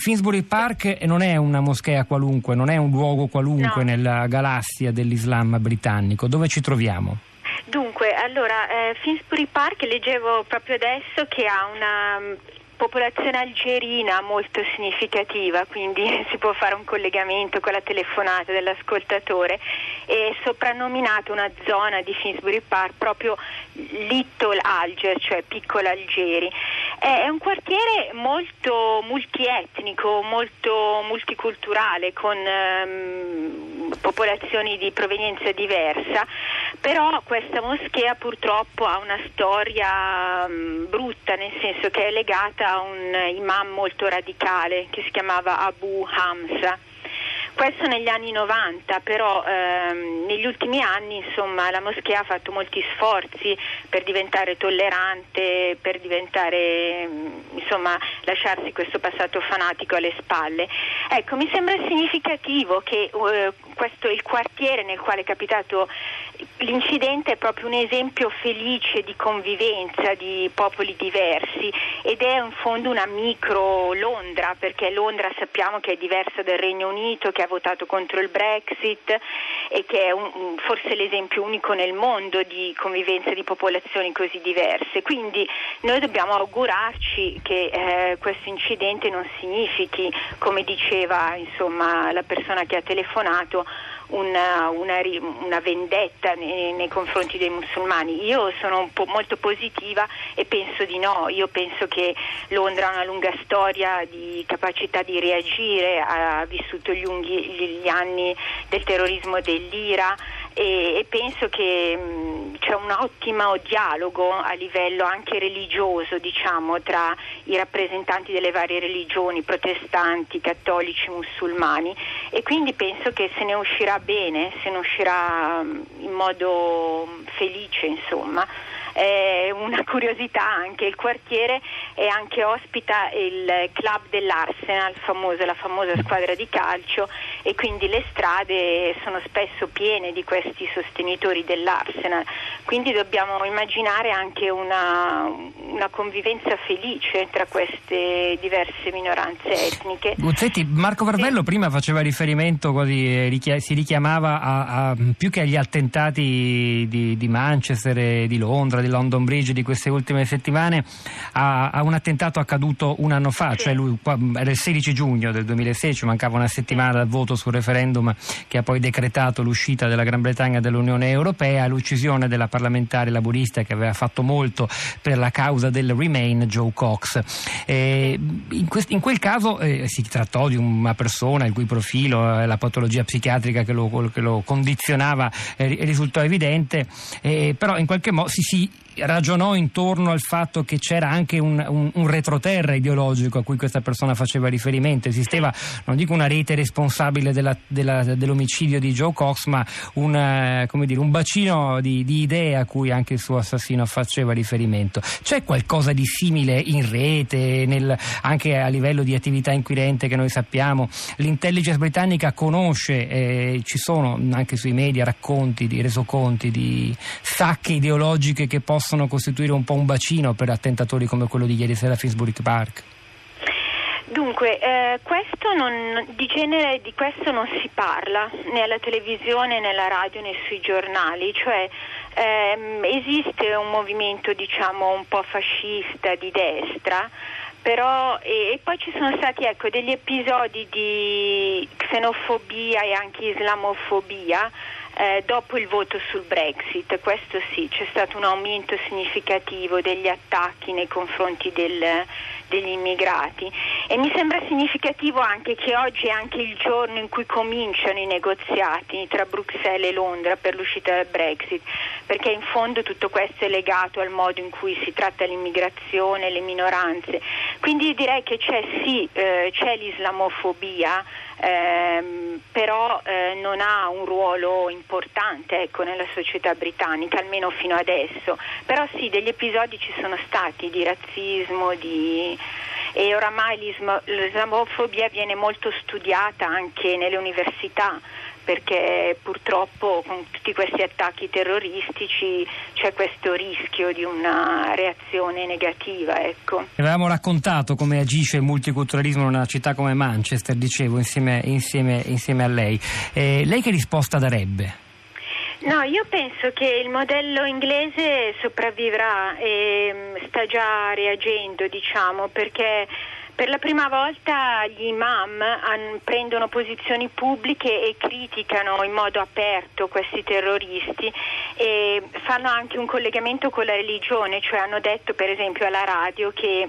Finsbury Park non è una moschea qualunque, non è un luogo qualunque No. nella galassia dell'Islam britannico. Dove ci troviamo? Dunque, allora, eh, Finsbury Park leggevo proprio adesso che ha una mm, popolazione algerina molto significativa, quindi si può fare un collegamento con la telefonata dell'ascoltatore. È soprannominata una zona di Finsbury Park proprio Little Alger, cioè piccola Algeri. È un quartiere molto multietnico, molto multiculturale, con ehm, popolazioni di provenienza diversa, però questa moschea purtroppo ha una storia mm, brutta, nel senso che è legata a un imam molto radicale che si chiamava Abu Hamza. Questo negli anni 90, però ehm, negli ultimi anni insomma, la moschea ha fatto molti sforzi per diventare tollerante, per diventare, mm, insomma, lasciarsi questo passato fanatico alle spalle. Ecco, mi sembra significativo che eh, questo, il quartiere nel quale è capitato l'incidente è proprio un esempio felice di convivenza di popoli diversi ed è in fondo una micro Londra, perché Londra sappiamo che è diversa dal Regno Unito, che ha votato contro il Brexit e che è un- forse l'esempio unico nel mondo di convivenza di popolazioni così diverse. Quindi noi dobbiamo augurarci che eh, questo incidente non significhi, come diceva insomma, la persona che ha telefonato, una, una una vendetta nei, nei confronti dei musulmani. Io sono po' molto positiva e penso di no. Io penso che Londra ha una lunga storia di capacità di reagire, ha vissuto gli, unghi- gli- gli anni del terrorismo dell'Ira e, e penso che mh, c'è un ottimo dialogo a livello anche religioso, diciamo, tra i rappresentanti delle varie religioni, protestanti, cattolici, musulmani e quindi penso che se ne uscirà bene, se ne uscirà mh, in modo mh, felice, insomma. È una curiosità anche, il quartiere è anche ospita il club dell'Arsenal, famoso, la famosa squadra di calcio e quindi le strade sono spesso piene di questi sostenitori dell'Arsenal, quindi dobbiamo immaginare anche una, una convivenza felice tra queste diverse minoranze etniche. Guzzetti, Marco Varvello prima faceva riferimento, quasi, eh, si richiamava a, a- più che agli attentati di, di Manchester di Londra, di London Bridge di queste ultime settimane, a, a un attentato accaduto un anno fa, Sì. cioè lui, era il 16 giugno del 2016, mancava una settimana dal voto sul referendum che ha poi decretato l'uscita della Gran Bretagna dall'Unione Europea, l'uccisione della parlamentare laburista che aveva fatto molto per la causa del Remain, Joe Cox. Eh, in, quest- in quel caso eh, si trattò di una persona il cui profilo, eh, la patologia psichiatrica che lo, che lo condizionava eh, ri- risultò evidente, eh, però in qualche modo si, si ragionò intorno al fatto che c'era anche un, un- un retroterra ideologico a cui questa persona faceva riferimento. Esisteva, non dico una rete responsabile della- della- dell'omicidio di Joe Cox, ma un, eh, dire, un bacino di, di idee a cui anche il suo assassino faceva riferimento. C'è qualcosa di simile in rete, nel- anche a livello di attività inquirente che noi sappiamo? L'intelligence britannica conosce, eh, ci sono anche sui media racconti di resoconti di sacche ideologiche che possono costituire un po' un bacino per attentatori come quello di ieri sera a Finsbury Park. Dunque, eh, non- di genere di questo non si parla né alla televisione né alla radio né sui giornali, cioè ehm, esiste un movimento diciamo un po' fascista di destra, però e, e poi ci sono stati ecco, degli episodi di xenofobia e anche islamofobia eh, dopo il voto sul Brexit, questo sì, c'è stato un aumento significativo degli attacchi nei confronti del- degli immigrati e mi sembra significativo anche che oggi è anche il giorno in cui cominciano i negoziati tra Bruxelles e Londra per l'uscita dal Brexit, perché in fondo tutto questo è legato al modo in cui si tratta l'immigrazione, le minoranze. Quindi direi che c'è sì, eh, c'è l'islamofobia, ehm, però eh, non ha un ruolo importante ecco, nella società britannica, almeno fino adesso. Però sì, degli episodi ci sono stati di razzismo, di... e oramai l'islamofobia viene molto studiata anche nelle università perché purtroppo con tutti questi attacchi terroristici c'è questo rischio di una reazione negativa. Ecco. Avevamo raccontato come agisce il multiculturalismo in una città come Manchester, dicevo, insieme, insieme, insieme a lei. Eh, lei che risposta darebbe? No, io penso che il modello inglese sopravvivrà e mm, sta già reagendo, diciamo, perché per la prima volta gli imam han, prendono posizioni pubbliche e criticano in modo aperto questi terroristi e fanno anche un collegamento con la religione, cioè hanno detto per esempio alla radio che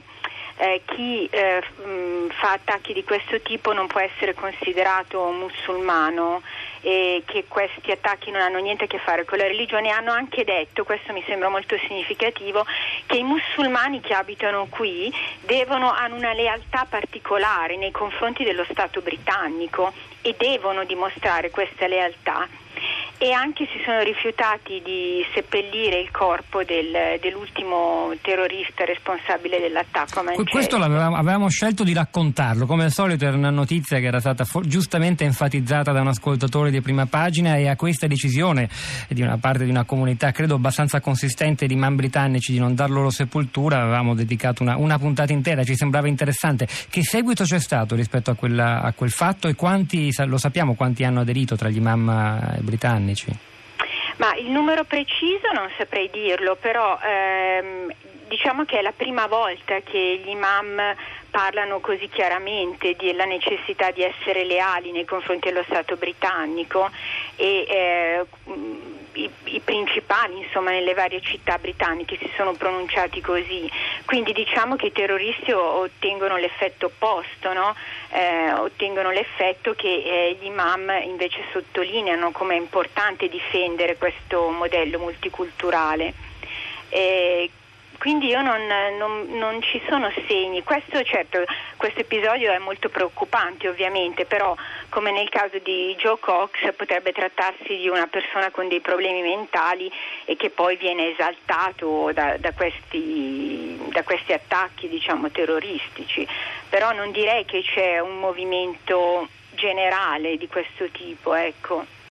eh, chi eh, mh, fa attacchi di questo tipo non può essere considerato musulmano e che questi attacchi non hanno niente a che fare con la religione. Hanno anche detto, questo mi sembra molto significativo, che i musulmani che abitano qui devono, hanno una lealtà particolare nei confronti dello Stato britannico e devono dimostrare questa lealtà e anche si sono rifiutati di seppellire il corpo del, dell'ultimo terrorista responsabile dell'attacco a Manchester. Questo avevamo scelto di raccontarlo, come al solito era una notizia che era stata for- giustamente enfatizzata da un ascoltatore di prima pagina e a questa decisione di una parte di una comunità credo abbastanza consistente di man britannici di non dar loro sepoltura avevamo dedicato una, una puntata intera, ci sembrava interessante. Che seguito c'è stato rispetto a, quella, a quel fatto e quanti, lo sappiamo quanti hanno aderito tra gli imam eh, britannici? Britannici? Ma il numero preciso non saprei dirlo, però ehm, diciamo che è la prima volta che gli imam parlano così chiaramente della necessità di essere leali nei confronti dello Stato britannico e eh, i, i, principali insomma, nelle varie città britanniche si sono pronunciati così. Quindi diciamo che i terroristi ottengono l'effetto opposto, no? eh, ottengono l'effetto che eh, gli imam invece sottolineano come è importante difendere questo modello multiculturale. Eh, quindi io non, non, non, ci sono segni. Questo, certo, questo episodio è molto preoccupante ovviamente, però come nel caso di Joe Cox potrebbe trattarsi di una persona con dei problemi mentali e che poi viene esaltato da, da, questi, da questi, attacchi diciamo, terroristici. Però non direi che c'è un movimento generale di questo tipo. Ecco.